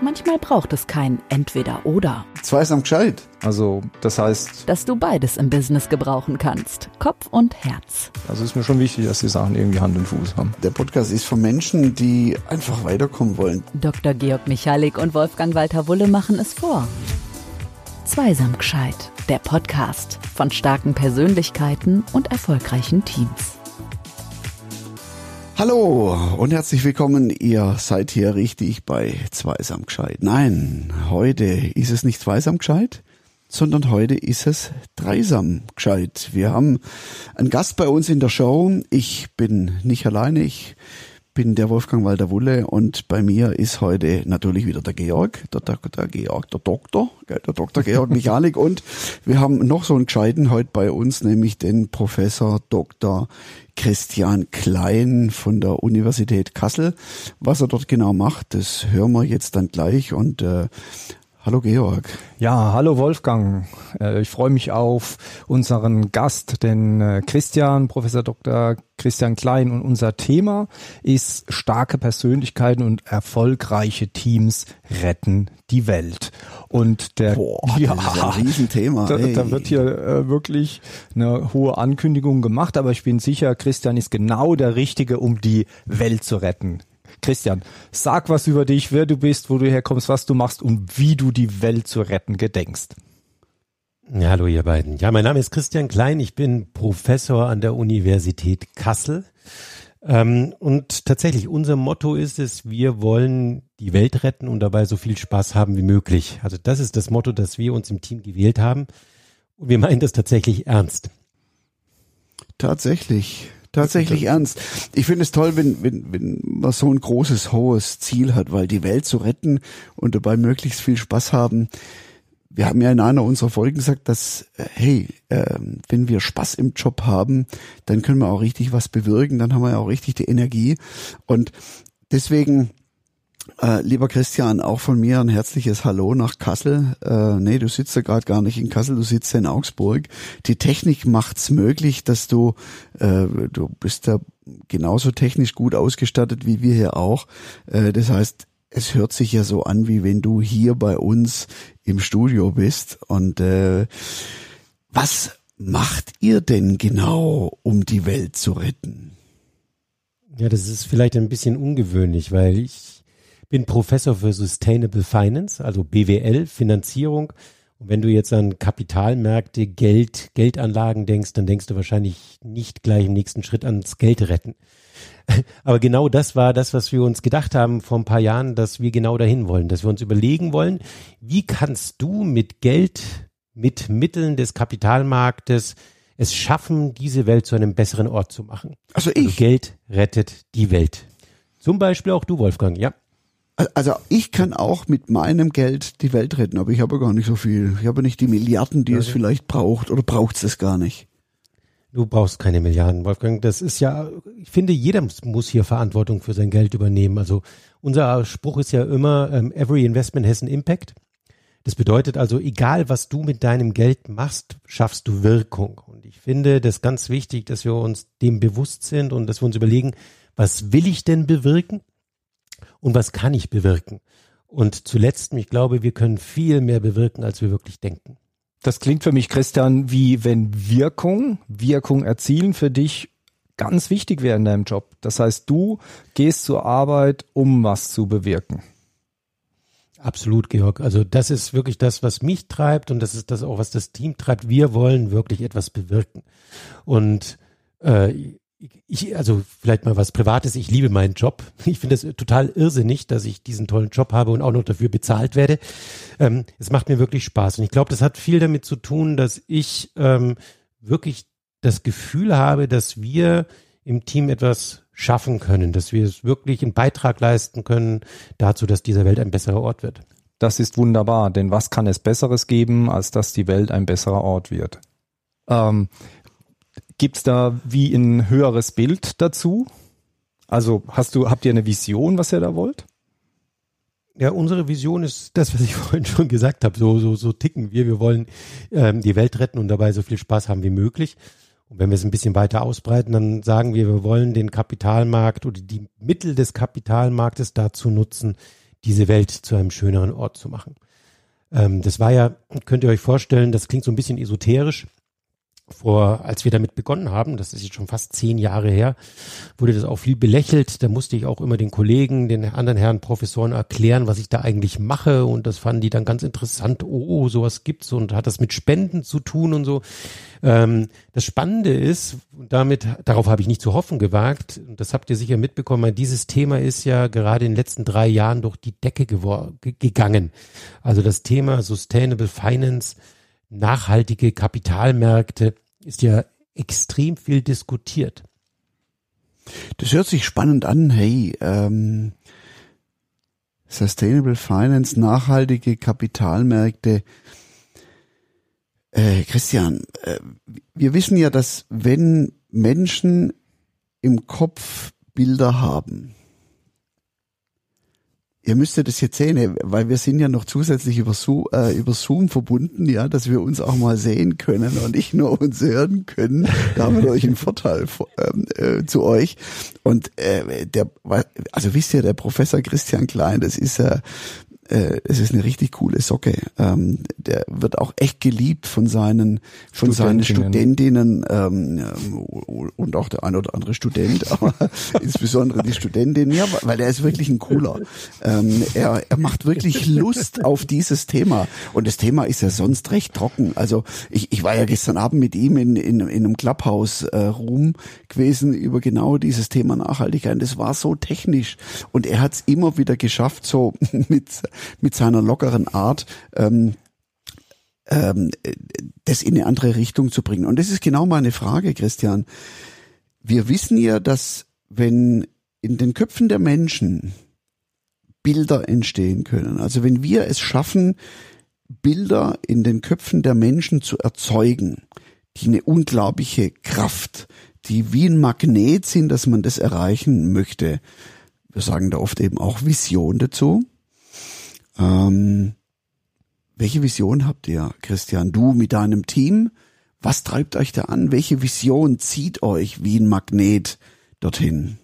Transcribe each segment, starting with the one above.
Manchmal braucht es kein Entweder-Oder. Zweisam gescheit. Also, das heißt. Dass du beides im Business gebrauchen kannst. Kopf und Herz. Also ist mir schon wichtig, dass die Sachen irgendwie Hand und Fuß haben. Der Podcast ist für Menschen, die einfach weiterkommen wollen. Dr. Georg Michalik und Wolfgang Walter Wulle machen es vor. Zweisam gescheit. Der Podcast von starken Persönlichkeiten und erfolgreichen Teams. Hallo und herzlich willkommen. Ihr seid hier richtig bei Zweisam gescheit. Nein, heute ist es nicht Zweisam gescheit, sondern heute ist es Dreisam gescheit. Wir haben einen Gast bei uns in der Show. Ich bin nicht alleine. Ich bin der Wolfgang Walter Wulle und bei mir ist heute natürlich wieder der Georg, der, der, der Georg, der Doktor, der Doktor Georg Michalik und wir haben noch so einen Gescheiten heute bei uns, nämlich den Professor Dr. Christian Klein von der Universität Kassel. Was er dort genau macht, das hören wir jetzt dann gleich und äh, Hallo Georg. Ja, hallo Wolfgang. Äh, ich freue mich auf unseren Gast, den äh, Christian, Professor Dr. Christian Klein. Und unser Thema ist starke Persönlichkeiten und erfolgreiche Teams retten die Welt. Und der Boah, ja, das ist ein Riesenthema. Da, da wird hier äh, wirklich eine hohe Ankündigung gemacht, aber ich bin sicher, Christian ist genau der Richtige, um die Welt zu retten. Christian, sag was über dich, wer du bist, wo du herkommst, was du machst und wie du die Welt zu retten gedenkst. Ja, hallo ihr beiden. Ja, mein Name ist Christian Klein, ich bin Professor an der Universität Kassel. Ähm, und tatsächlich, unser Motto ist es, wir wollen die Welt retten und dabei so viel Spaß haben wie möglich. Also das ist das Motto, das wir uns im Team gewählt haben. Und wir meinen das tatsächlich ernst. Tatsächlich tatsächlich ernst. Ich finde es toll, wenn, wenn, wenn man so ein großes, hohes Ziel hat, weil die Welt zu retten und dabei möglichst viel Spaß haben. Wir haben ja in einer unserer Folgen gesagt, dass, äh, hey, äh, wenn wir Spaß im Job haben, dann können wir auch richtig was bewirken, dann haben wir ja auch richtig die Energie. Und deswegen äh, lieber Christian, auch von mir ein herzliches Hallo nach Kassel. Äh, nee, du sitzt ja gerade gar nicht in Kassel, du sitzt ja in Augsburg. Die Technik macht's möglich, dass du, äh, du bist da genauso technisch gut ausgestattet wie wir hier auch. Äh, das heißt, es hört sich ja so an, wie wenn du hier bei uns im Studio bist. Und äh, was macht ihr denn genau, um die Welt zu retten? Ja, das ist vielleicht ein bisschen ungewöhnlich, weil ich bin Professor für Sustainable Finance, also BWL, Finanzierung. Und wenn du jetzt an Kapitalmärkte, Geld, Geldanlagen denkst, dann denkst du wahrscheinlich nicht gleich im nächsten Schritt ans Geld retten. Aber genau das war das, was wir uns gedacht haben vor ein paar Jahren, dass wir genau dahin wollen, dass wir uns überlegen wollen, wie kannst du mit Geld, mit Mitteln des Kapitalmarktes es schaffen, diese Welt zu einem besseren Ort zu machen. Also, ich. Also Geld rettet die Welt. Zum Beispiel auch du, Wolfgang, ja. Also ich kann auch mit meinem Geld die Welt retten, aber ich habe gar nicht so viel. Ich habe nicht die Milliarden, die es vielleicht braucht, oder braucht es gar nicht? Du brauchst keine Milliarden, Wolfgang. Das ist ja, ich finde, jeder muss hier Verantwortung für sein Geld übernehmen. Also unser Spruch ist ja immer, ähm, every investment has an impact. Das bedeutet also, egal was du mit deinem Geld machst, schaffst du Wirkung. Und ich finde das ganz wichtig, dass wir uns dem bewusst sind und dass wir uns überlegen, was will ich denn bewirken? Und was kann ich bewirken. Und zuletzt, ich glaube, wir können viel mehr bewirken, als wir wirklich denken. Das klingt für mich, Christian, wie wenn Wirkung, Wirkung erzielen für dich ganz wichtig wäre in deinem Job. Das heißt, du gehst zur Arbeit, um was zu bewirken. Absolut, Georg. Also das ist wirklich das, was mich treibt und das ist das auch, was das Team treibt. Wir wollen wirklich etwas bewirken. Und äh, ich, also vielleicht mal was Privates, ich liebe meinen Job. Ich finde es total irrsinnig, dass ich diesen tollen Job habe und auch noch dafür bezahlt werde. Ähm, es macht mir wirklich Spaß und ich glaube, das hat viel damit zu tun, dass ich ähm, wirklich das Gefühl habe, dass wir im Team etwas schaffen können, dass wir es wirklich einen Beitrag leisten können dazu, dass diese Welt ein besserer Ort wird. Das ist wunderbar, denn was kann es Besseres geben, als dass die Welt ein besserer Ort wird? Ähm, Gibt's da wie ein höheres Bild dazu? Also hast du, habt ihr eine Vision, was ihr da wollt? Ja, unsere Vision ist das, was ich vorhin schon gesagt habe. So, so, so ticken wir. Wir wollen ähm, die Welt retten und dabei so viel Spaß haben wie möglich. Und wenn wir es ein bisschen weiter ausbreiten, dann sagen wir, wir wollen den Kapitalmarkt oder die Mittel des Kapitalmarktes dazu nutzen, diese Welt zu einem schöneren Ort zu machen. Ähm, das war ja, könnt ihr euch vorstellen, das klingt so ein bisschen esoterisch, vor, als wir damit begonnen haben, das ist jetzt schon fast zehn Jahre her, wurde das auch viel belächelt. Da musste ich auch immer den Kollegen, den anderen Herren Professoren erklären, was ich da eigentlich mache. Und das fanden die dann ganz interessant. Oh, sowas gibt's und hat das mit Spenden zu tun und so. Ähm, das Spannende ist, damit, darauf habe ich nicht zu hoffen gewagt, das habt ihr sicher mitbekommen, dieses Thema ist ja gerade in den letzten drei Jahren durch die Decke gegangen. Also das Thema Sustainable Finance, nachhaltige Kapitalmärkte ist ja extrem viel diskutiert. Das hört sich spannend an. Hey, ähm, Sustainable Finance, nachhaltige Kapitalmärkte. Äh, Christian, äh, wir wissen ja, dass wenn Menschen im Kopf Bilder haben, ihr müsstet das jetzt sehen, weil wir sind ja noch zusätzlich über Zoom, äh, über Zoom verbunden, ja, dass wir uns auch mal sehen können und nicht nur uns hören können. Da haben wir euch einen Vorteil ähm, äh, zu euch. Und äh, der, also wisst ihr, der Professor Christian Klein, das ist ja äh, es ist eine richtig coole Socke. Ähm, der wird auch echt geliebt von seinen von seinen Studentinnen ähm, und auch der ein oder andere Student, aber insbesondere die Studentin, ja, weil der ist wirklich ein cooler. Ähm, er, er macht wirklich Lust auf dieses Thema und das Thema ist ja sonst recht trocken. Also ich, ich war ja gestern Abend mit ihm in, in, in einem Clubhouse äh, gewesen über genau dieses Thema Nachhaltigkeit. Und das war so technisch und er hat es immer wieder geschafft, so mit mit seiner lockeren Art ähm, ähm, das in eine andere Richtung zu bringen. Und das ist genau meine Frage, Christian. Wir wissen ja, dass wenn in den Köpfen der Menschen Bilder entstehen können, also wenn wir es schaffen, Bilder in den Köpfen der Menschen zu erzeugen, die eine unglaubliche Kraft, die wie ein Magnet sind, dass man das erreichen möchte. Wir sagen da oft eben auch Vision dazu. Ähm, welche Vision habt ihr, Christian? Du mit deinem Team? Was treibt euch da an? Welche Vision zieht euch wie ein Magnet dorthin?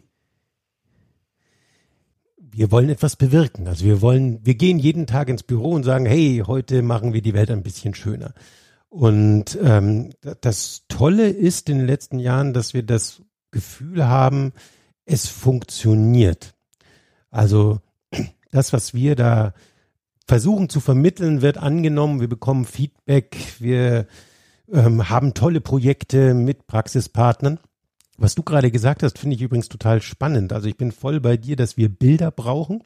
Wir wollen etwas bewirken. Also wir wollen, wir gehen jeden Tag ins Büro und sagen, hey, heute machen wir die Welt ein bisschen schöner. Und ähm, das Tolle ist in den letzten Jahren, dass wir das Gefühl haben, es funktioniert. Also das, was wir da versuchen zu vermitteln, wird angenommen, wir bekommen Feedback, wir ähm, haben tolle Projekte mit Praxispartnern. Was du gerade gesagt hast, finde ich übrigens total spannend. Also ich bin voll bei dir, dass wir Bilder brauchen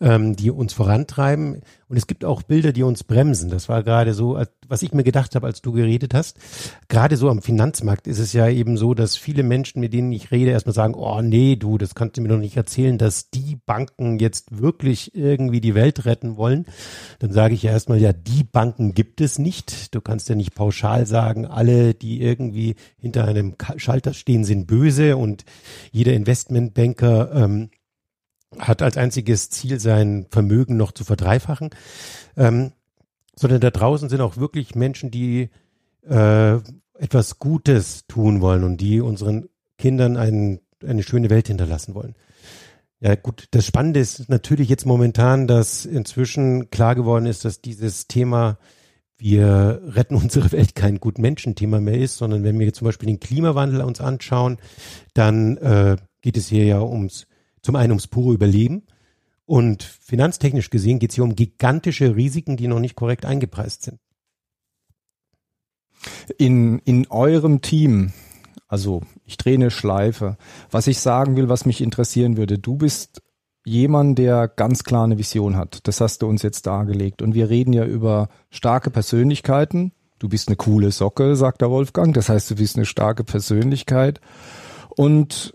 ähm, die uns vorantreiben. Und es gibt auch Bilder, die uns bremsen. Das war gerade so, was ich mir gedacht habe, als du geredet hast. Gerade so am Finanzmarkt ist es ja eben so, dass viele Menschen, mit denen ich rede, erstmal sagen, oh nee, du, das kannst du mir doch nicht erzählen, dass die Banken jetzt wirklich irgendwie die Welt retten wollen. Dann sage ich ja erstmal, ja, die Banken gibt es nicht. Du kannst ja nicht pauschal sagen, alle, die irgendwie hinter einem Schalter stehen, sind böse und jeder Investmentbanker ähm, hat als einziges Ziel sein Vermögen noch zu verdreifachen, ähm, sondern da draußen sind auch wirklich Menschen, die äh, etwas Gutes tun wollen und die unseren Kindern ein, eine schöne Welt hinterlassen wollen. Ja gut, das Spannende ist natürlich jetzt momentan, dass inzwischen klar geworden ist, dass dieses Thema wir retten unsere Welt kein gut Menschenthema mehr ist, sondern wenn wir zum Beispiel den Klimawandel uns anschauen, dann äh, geht es hier ja ums zum einen ums pure Überleben und finanztechnisch gesehen geht es hier um gigantische Risiken, die noch nicht korrekt eingepreist sind. In, in eurem Team, also ich drehe eine Schleife, was ich sagen will, was mich interessieren würde, du bist jemand, der ganz klar eine Vision hat. Das hast du uns jetzt dargelegt. Und wir reden ja über starke Persönlichkeiten. Du bist eine coole Socke, sagt der Wolfgang. Das heißt, du bist eine starke Persönlichkeit. Und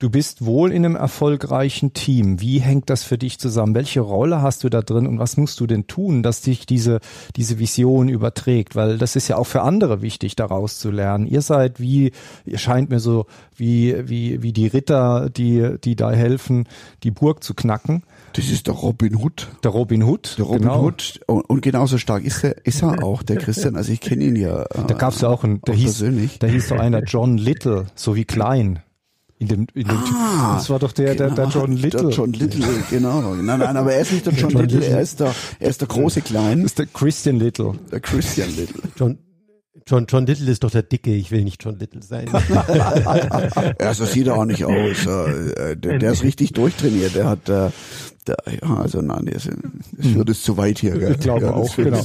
Du bist wohl in einem erfolgreichen Team. Wie hängt das für dich zusammen? Welche Rolle hast du da drin und was musst du denn tun, dass dich diese, diese Vision überträgt? Weil das ist ja auch für andere wichtig, daraus zu lernen. Ihr seid wie, ihr scheint mir so wie, wie, wie die Ritter, die, die da helfen, die Burg zu knacken. Das ist der Robin Hood. Der Robin Hood. Der Robin genau. Hood. Und, genauso stark ist er, ist er auch, der Christian. Also ich kenne ihn ja. Äh, da gab's ja auch einen, der hieß, persönlich. da hieß so einer John Little, so wie klein. In dem, in dem ah, das war doch der, genau, der, der John Little. Der John Little, genau. Nein, nein, aber er ist nicht der John, John Little, Little, er ist der, er ist der große Klein. Das ist der Christian Little. Der Christian Little. John, John, John Little ist doch der Dicke, ich will nicht John Little sein. ja, so sieht er auch nicht aus. Äh, der, der ist richtig durchtrainiert. Der hat, äh, der, ja, also nein, das, das wird es zu weit hier. Gell? Ich glaube ja, auch, genau.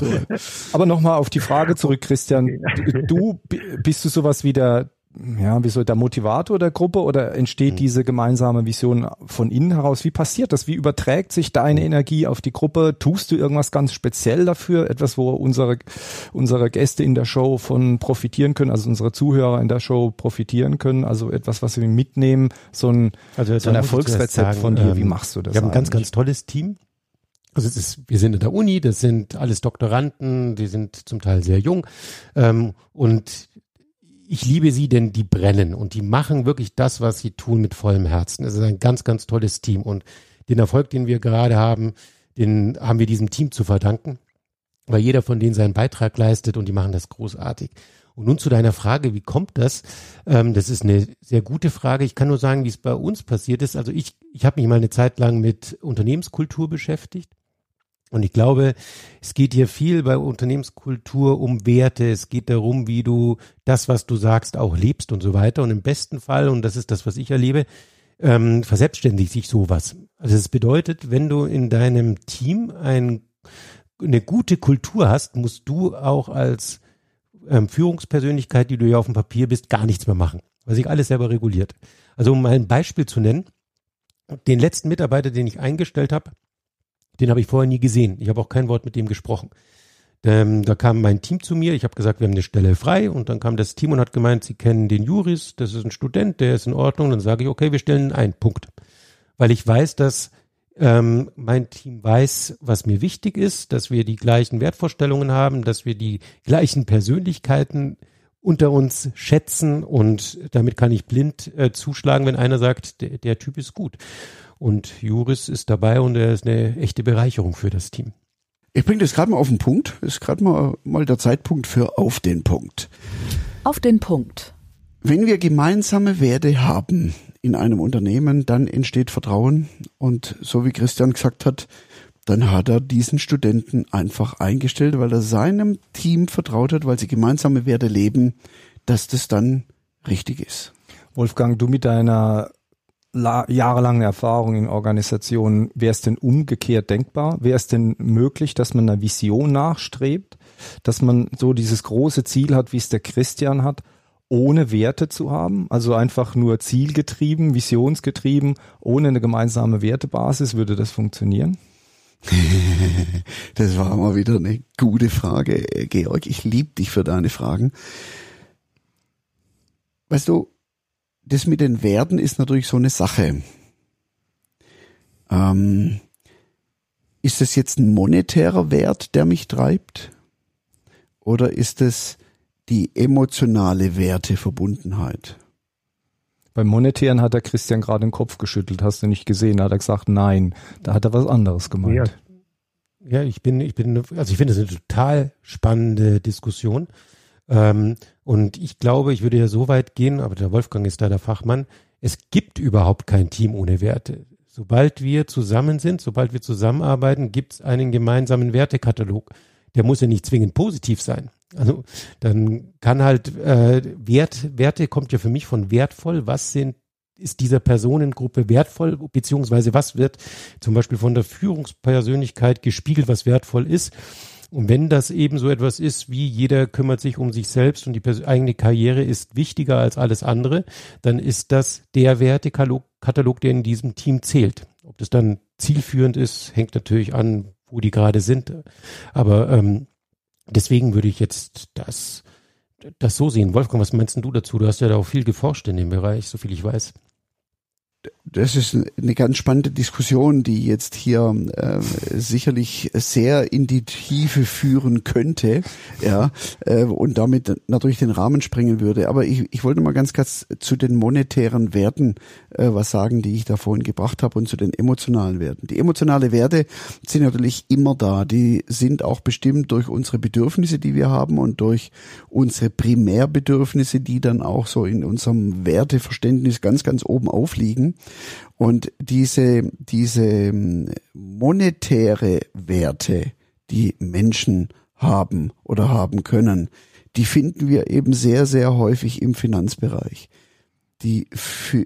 Aber nochmal auf die Frage zurück, Christian. Du, bist du sowas wie der, ja, wie soll der Motivator der Gruppe oder entsteht mhm. diese gemeinsame Vision von innen heraus? Wie passiert das? Wie überträgt sich deine mhm. Energie auf die Gruppe? Tust du irgendwas ganz speziell dafür? Etwas, wo unsere, unsere Gäste in der Show von profitieren können, also unsere Zuhörer in der Show profitieren können? Also etwas, was wir mitnehmen, so ein, also so ein Erfolgsrezept sagen, von dir. Wie ähm, machst du das? Wir haben ein ganz, ganz tolles Team. Also es ist, wir sind in der Uni, das sind alles Doktoranden, die sind zum Teil sehr jung ähm, und ich liebe sie, denn die brennen und die machen wirklich das, was sie tun mit vollem Herzen. Es ist ein ganz, ganz tolles Team und den Erfolg, den wir gerade haben, den haben wir diesem Team zu verdanken, weil jeder von denen seinen Beitrag leistet und die machen das großartig. Und nun zu deiner Frage, wie kommt das? Ähm, das ist eine sehr gute Frage. Ich kann nur sagen, wie es bei uns passiert ist. Also ich, ich habe mich mal eine Zeit lang mit Unternehmenskultur beschäftigt und ich glaube, es geht hier viel bei Unternehmenskultur um Werte. Es geht darum, wie du das, was du sagst, auch lebst und so weiter. Und im besten Fall, und das ist das, was ich erlebe, ähm, verselbstständigt sich sowas. Also es bedeutet, wenn du in deinem Team ein, eine gute Kultur hast, musst du auch als ähm, Führungspersönlichkeit, die du ja auf dem Papier bist, gar nichts mehr machen, weil sich alles selber reguliert. Also um mal ein Beispiel zu nennen, den letzten Mitarbeiter, den ich eingestellt habe, den habe ich vorher nie gesehen. Ich habe auch kein Wort mit dem gesprochen. Ähm, da kam mein Team zu mir, ich habe gesagt, wir haben eine Stelle frei und dann kam das Team und hat gemeint, sie kennen den Juris, das ist ein Student, der ist in Ordnung. Dann sage ich, okay, wir stellen einen Punkt. Weil ich weiß, dass ähm, mein Team weiß, was mir wichtig ist, dass wir die gleichen Wertvorstellungen haben, dass wir die gleichen Persönlichkeiten unter uns schätzen und damit kann ich blind äh, zuschlagen, wenn einer sagt, der, der Typ ist gut. Und Juris ist dabei und er ist eine echte Bereicherung für das Team. Ich bringe das gerade mal auf den Punkt. Ist gerade mal, mal der Zeitpunkt für auf den Punkt. Auf den Punkt. Wenn wir gemeinsame Werte haben in einem Unternehmen, dann entsteht Vertrauen. Und so wie Christian gesagt hat, dann hat er diesen Studenten einfach eingestellt, weil er seinem Team vertraut hat, weil sie gemeinsame Werte leben, dass das dann richtig ist. Wolfgang, du mit deiner jahrelange Erfahrung in Organisationen, wäre es denn umgekehrt denkbar? Wäre es denn möglich, dass man einer Vision nachstrebt, dass man so dieses große Ziel hat, wie es der Christian hat, ohne Werte zu haben, also einfach nur zielgetrieben, visionsgetrieben, ohne eine gemeinsame Wertebasis, würde das funktionieren? das war mal wieder eine gute Frage, Georg. Ich liebe dich für deine Fragen. Weißt du, das mit den Werten ist natürlich so eine Sache. Ähm, ist es jetzt ein monetärer Wert, der mich treibt? Oder ist es die emotionale Werteverbundenheit? Beim Monetären hat der Christian gerade den Kopf geschüttelt, hast du nicht gesehen, da hat er gesagt, nein, da hat er was anderes gemeint. Ja, ja ich bin, ich bin, also ich finde es eine total spannende Diskussion. Ähm, und ich glaube, ich würde ja so weit gehen, aber der Wolfgang ist da der Fachmann, es gibt überhaupt kein Team ohne Werte. Sobald wir zusammen sind, sobald wir zusammenarbeiten, gibt es einen gemeinsamen Wertekatalog. Der muss ja nicht zwingend positiv sein. Also dann kann halt äh, Wert, Werte kommt ja für mich von wertvoll. Was sind ist dieser Personengruppe wertvoll, beziehungsweise was wird zum Beispiel von der Führungspersönlichkeit gespiegelt, was wertvoll ist. Und wenn das eben so etwas ist, wie jeder kümmert sich um sich selbst und die eigene Karriere ist wichtiger als alles andere, dann ist das der Wertekatalog, der in diesem Team zählt. Ob das dann zielführend ist, hängt natürlich an, wo die gerade sind. Aber ähm, deswegen würde ich jetzt das, das so sehen. Wolfgang, was meinst du dazu? Du hast ja da auch viel geforscht in dem Bereich, so viel ich weiß. Das ist eine ganz spannende Diskussion, die jetzt hier äh, sicherlich sehr in die Tiefe führen könnte, ja, äh, und damit natürlich den Rahmen sprengen würde. Aber ich, ich wollte mal ganz kurz zu den monetären Werten äh, was sagen, die ich da vorhin gebracht habe, und zu den emotionalen Werten. Die emotionale Werte sind natürlich immer da. Die sind auch bestimmt durch unsere Bedürfnisse, die wir haben, und durch unsere Primärbedürfnisse, die dann auch so in unserem Werteverständnis ganz, ganz oben aufliegen. Und diese, diese ähm, monetäre Werte, die Menschen haben oder haben können, die finden wir eben sehr, sehr häufig im Finanzbereich. Die,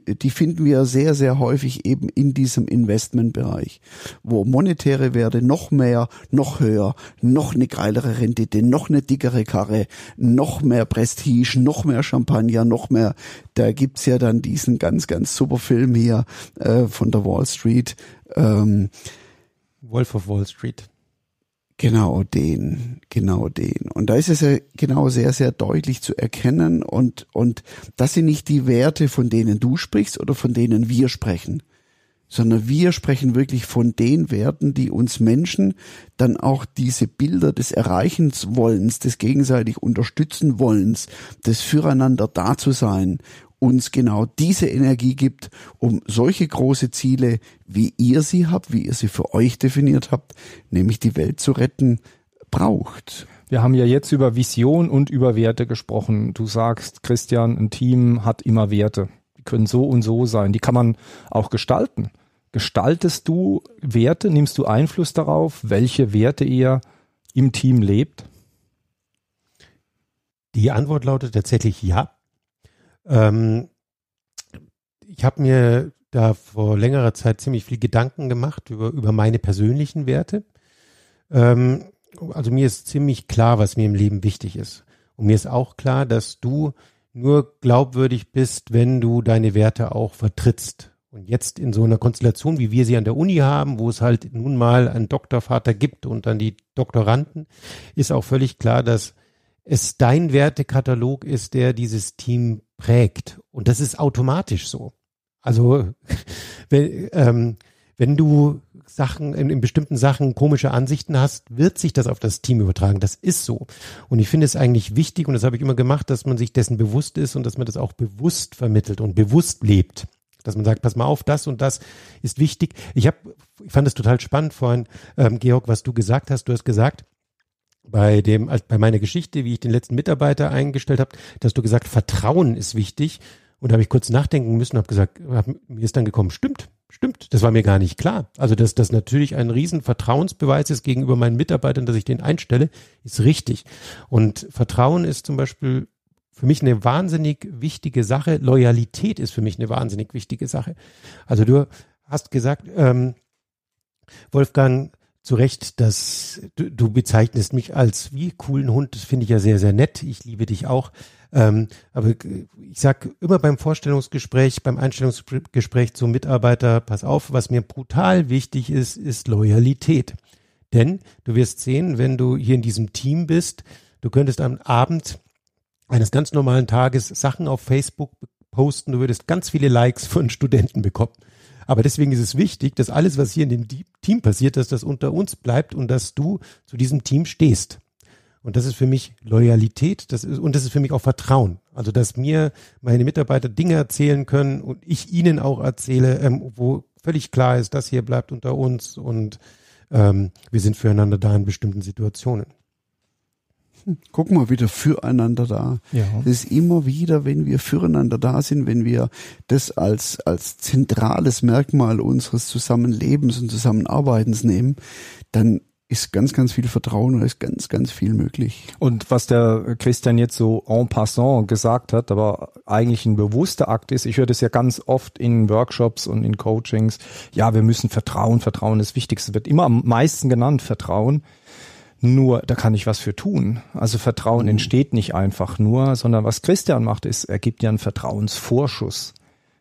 die finden wir sehr, sehr häufig eben in diesem Investmentbereich, wo monetäre Werte noch mehr, noch höher, noch eine geilere Rendite, noch eine dickere Karre, noch mehr Prestige, noch mehr Champagner, noch mehr. Da gibt's ja dann diesen ganz, ganz super Film hier äh, von der Wall Street. Ähm, Wolf of Wall Street. Genau den, genau den. Und da ist es ja genau sehr, sehr deutlich zu erkennen und, und das sind nicht die Werte, von denen du sprichst oder von denen wir sprechen, sondern wir sprechen wirklich von den Werten, die uns Menschen dann auch diese Bilder des Erreichenswollens, des gegenseitig unterstützen Wollens, des Füreinander da zu sein uns genau diese Energie gibt, um solche große Ziele, wie ihr sie habt, wie ihr sie für euch definiert habt, nämlich die Welt zu retten, braucht. Wir haben ja jetzt über Vision und über Werte gesprochen. Du sagst, Christian, ein Team hat immer Werte. Die können so und so sein. Die kann man auch gestalten. Gestaltest du Werte? Nimmst du Einfluss darauf, welche Werte ihr im Team lebt? Die Antwort lautet tatsächlich ja. Ähm, ich habe mir da vor längerer Zeit ziemlich viel Gedanken gemacht über, über meine persönlichen Werte. Ähm, also mir ist ziemlich klar, was mir im Leben wichtig ist. Und mir ist auch klar, dass du nur glaubwürdig bist, wenn du deine Werte auch vertrittst. Und jetzt in so einer Konstellation, wie wir sie an der Uni haben, wo es halt nun mal einen Doktorvater gibt und dann die Doktoranden, ist auch völlig klar, dass es dein Wertekatalog ist, der dieses Team prägt. Und das ist automatisch so. Also wenn, ähm, wenn du Sachen, in, in bestimmten Sachen komische Ansichten hast, wird sich das auf das Team übertragen. Das ist so. Und ich finde es eigentlich wichtig, und das habe ich immer gemacht, dass man sich dessen bewusst ist und dass man das auch bewusst vermittelt und bewusst lebt. Dass man sagt, pass mal auf, das und das ist wichtig. Ich habe, ich fand es total spannend vorhin, ähm, Georg, was du gesagt hast. Du hast gesagt, bei dem, bei meiner Geschichte, wie ich den letzten Mitarbeiter eingestellt habe, dass du gesagt, Vertrauen ist wichtig. Und da habe ich kurz nachdenken müssen, habe gesagt, hab, mir ist dann gekommen, stimmt, stimmt, das war mir gar nicht klar. Also dass das natürlich ein riesen Vertrauensbeweis ist gegenüber meinen Mitarbeitern, dass ich den einstelle, ist richtig. Und Vertrauen ist zum Beispiel für mich eine wahnsinnig wichtige Sache. Loyalität ist für mich eine wahnsinnig wichtige Sache. Also du hast gesagt, ähm, Wolfgang, zu Recht, dass du, du bezeichnest mich als wie coolen Hund. Das finde ich ja sehr, sehr nett. Ich liebe dich auch. Ähm, aber ich sag immer beim Vorstellungsgespräch, beim Einstellungsgespräch zum Mitarbeiter, pass auf, was mir brutal wichtig ist, ist Loyalität. Denn du wirst sehen, wenn du hier in diesem Team bist, du könntest am Abend eines ganz normalen Tages Sachen auf Facebook posten, du würdest ganz viele Likes von Studenten bekommen. Aber deswegen ist es wichtig, dass alles, was hier in dem Team passiert, dass das unter uns bleibt und dass du zu diesem Team stehst. Und das ist für mich Loyalität, das ist, und das ist für mich auch Vertrauen. Also, dass mir meine Mitarbeiter Dinge erzählen können und ich ihnen auch erzähle, ähm, wo völlig klar ist, das hier bleibt unter uns und ähm, wir sind füreinander da in bestimmten Situationen. Guck mal, wieder füreinander da. Ja. Das ist immer wieder, wenn wir füreinander da sind, wenn wir das als, als zentrales Merkmal unseres Zusammenlebens und Zusammenarbeitens nehmen, dann ist ganz, ganz viel Vertrauen und ist ganz, ganz viel möglich. Und was der Christian jetzt so en passant gesagt hat, aber eigentlich ein bewusster Akt ist, ich höre das ja ganz oft in Workshops und in Coachings, ja, wir müssen Vertrauen, Vertrauen ist das Wichtigste, wird immer am meisten genannt, Vertrauen. Nur, da kann ich was für tun. Also Vertrauen mhm. entsteht nicht einfach nur, sondern was Christian macht, ist, er gibt ja einen Vertrauensvorschuss.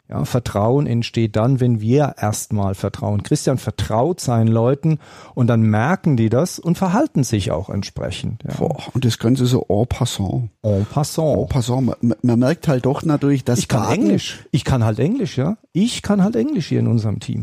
Ja, Vertrauen entsteht dann, wenn wir erstmal vertrauen. Christian vertraut seinen Leuten und dann merken die das und verhalten sich auch entsprechend. Ja. Boah, und das Ganze so en passant. En passant. En passant. Man, man merkt halt doch natürlich, dass Ich kann Englisch. Ich kann halt Englisch, ja. Ich kann halt Englisch hier in unserem Team.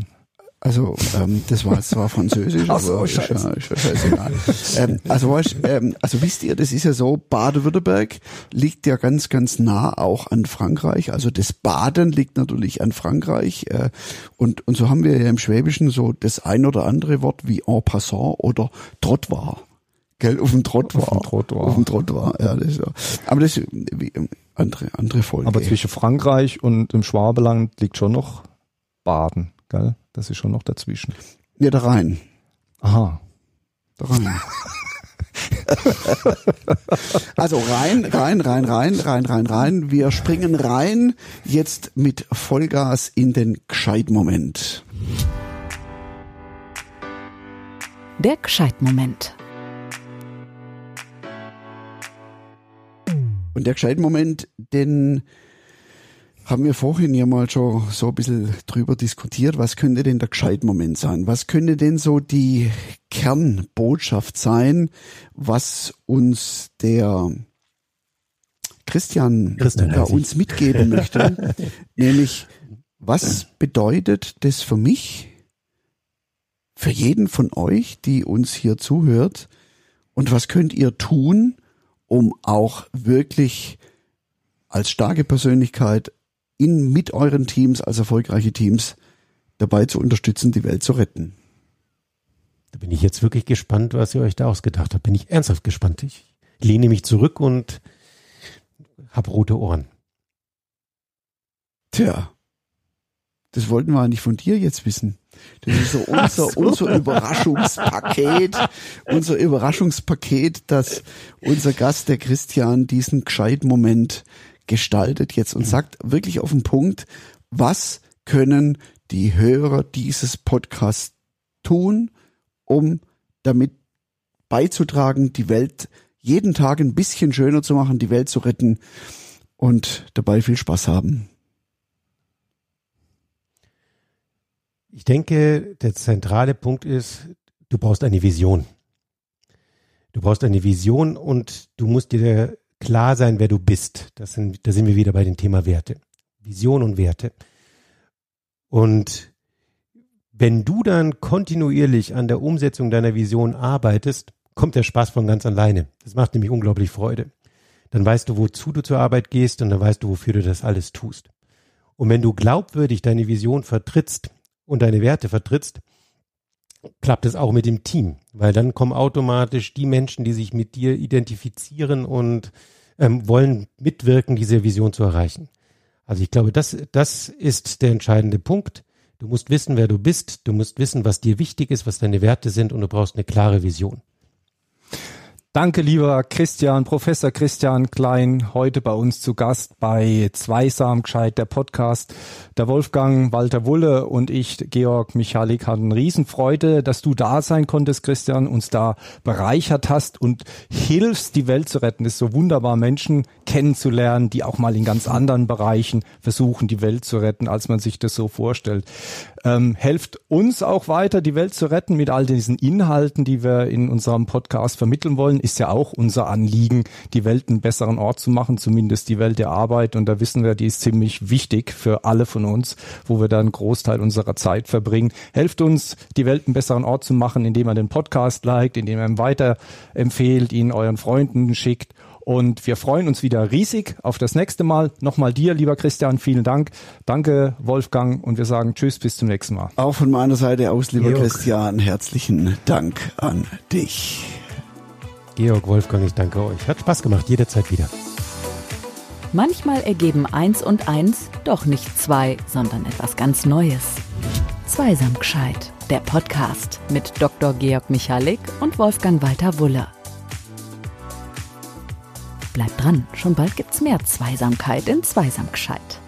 Also, ähm, das war zwar Französisch, Ach so, aber ist ja, scheiße. ist ja scheißegal. ähm, also, weißt, ähm, also wisst ihr, das ist ja so, Baden-Württemberg liegt ja ganz, ganz nah auch an Frankreich. Also das Baden liegt natürlich an Frankreich. Äh, und, und so haben wir ja im Schwäbischen so das ein oder andere Wort wie en passant oder Trottoir. Gell, auf dem Trottoir. Auf dem Trottoir. Auf dem Trottoir, ja, das ist ja. Aber das ist wie, ähm, andere, andere Folge. Aber zwischen Frankreich und dem Schwabeland liegt schon noch Baden, gell? Das ist schon noch dazwischen. ja, da rein. Aha. Da rein. also rein, rein, rein, rein, rein, rein, rein. Wir springen rein jetzt mit Vollgas in den Gescheitmoment. Der Gescheitmoment. Und der Gescheitmoment, den haben wir vorhin ja mal schon so ein bisschen drüber diskutiert. Was könnte denn der Gescheitmoment sein? Was könnte denn so die Kernbotschaft sein, was uns der Christian, Christian ja, uns mitgeben möchte? Nämlich, was bedeutet das für mich, für jeden von euch, die uns hier zuhört? Und was könnt ihr tun, um auch wirklich als starke Persönlichkeit in, mit euren Teams, als erfolgreiche Teams, dabei zu unterstützen, die Welt zu retten. Da bin ich jetzt wirklich gespannt, was ihr euch da ausgedacht habt. Bin ich ernsthaft gespannt. Ich lehne mich zurück und hab rote Ohren. Tja, das wollten wir eigentlich von dir jetzt wissen. Das ist so unser, unser Überraschungspaket, unser Überraschungspaket, dass unser Gast, der Christian, diesen Gescheitmoment gestaltet jetzt und sagt wirklich auf den Punkt, was können die Hörer dieses Podcasts tun, um damit beizutragen, die Welt jeden Tag ein bisschen schöner zu machen, die Welt zu retten und dabei viel Spaß haben. Ich denke, der zentrale Punkt ist, du brauchst eine Vision. Du brauchst eine Vision und du musst dir klar sein, wer du bist. Das sind, da sind wir wieder bei dem Thema Werte. Vision und Werte. Und wenn du dann kontinuierlich an der Umsetzung deiner Vision arbeitest, kommt der Spaß von ganz alleine. Das macht nämlich unglaublich Freude. Dann weißt du, wozu du zur Arbeit gehst und dann weißt du, wofür du das alles tust. Und wenn du glaubwürdig deine Vision vertrittst und deine Werte vertrittst, klappt es auch mit dem Team, weil dann kommen automatisch die Menschen, die sich mit dir identifizieren und ähm, wollen mitwirken, diese Vision zu erreichen. Also ich glaube, das, das ist der entscheidende Punkt. Du musst wissen, wer du bist, du musst wissen, was dir wichtig ist, was deine Werte sind und du brauchst eine klare Vision. Danke, lieber Christian, Professor Christian Klein, heute bei uns zu Gast bei Zweisam gescheit, der Podcast. Der Wolfgang Walter Wulle und ich, Georg Michalik, hatten Riesenfreude, dass du da sein konntest, Christian, uns da bereichert hast und hilfst, die Welt zu retten. Es ist so wunderbar, Menschen kennenzulernen, die auch mal in ganz anderen Bereichen versuchen, die Welt zu retten, als man sich das so vorstellt. Ähm, helft uns auch weiter, die Welt zu retten mit all diesen Inhalten, die wir in unserem Podcast vermitteln wollen. Ist ja auch unser Anliegen, die Welt einen besseren Ort zu machen, zumindest die Welt der Arbeit. Und da wissen wir, die ist ziemlich wichtig für alle von uns, wo wir da einen Großteil unserer Zeit verbringen. Helft uns, die Welt einen besseren Ort zu machen, indem ihr den Podcast liked, indem ihr ihn weiterempfehlt, ihn euren Freunden schickt. Und wir freuen uns wieder riesig auf das nächste Mal. Nochmal dir, lieber Christian, vielen Dank. Danke, Wolfgang. Und wir sagen Tschüss, bis zum nächsten Mal. Auch von meiner Seite aus, lieber Georg. Christian, herzlichen Dank an dich. Georg, Wolfgang, ich danke euch. Hat Spaß gemacht, jederzeit wieder. Manchmal ergeben eins und eins doch nicht zwei, sondern etwas ganz Neues. Zweisam gescheit, der Podcast mit Dr. Georg Michalik und Wolfgang Walter Wulle. Bleibt dran, schon bald gibt's mehr Zweisamkeit in Zweisam gescheit.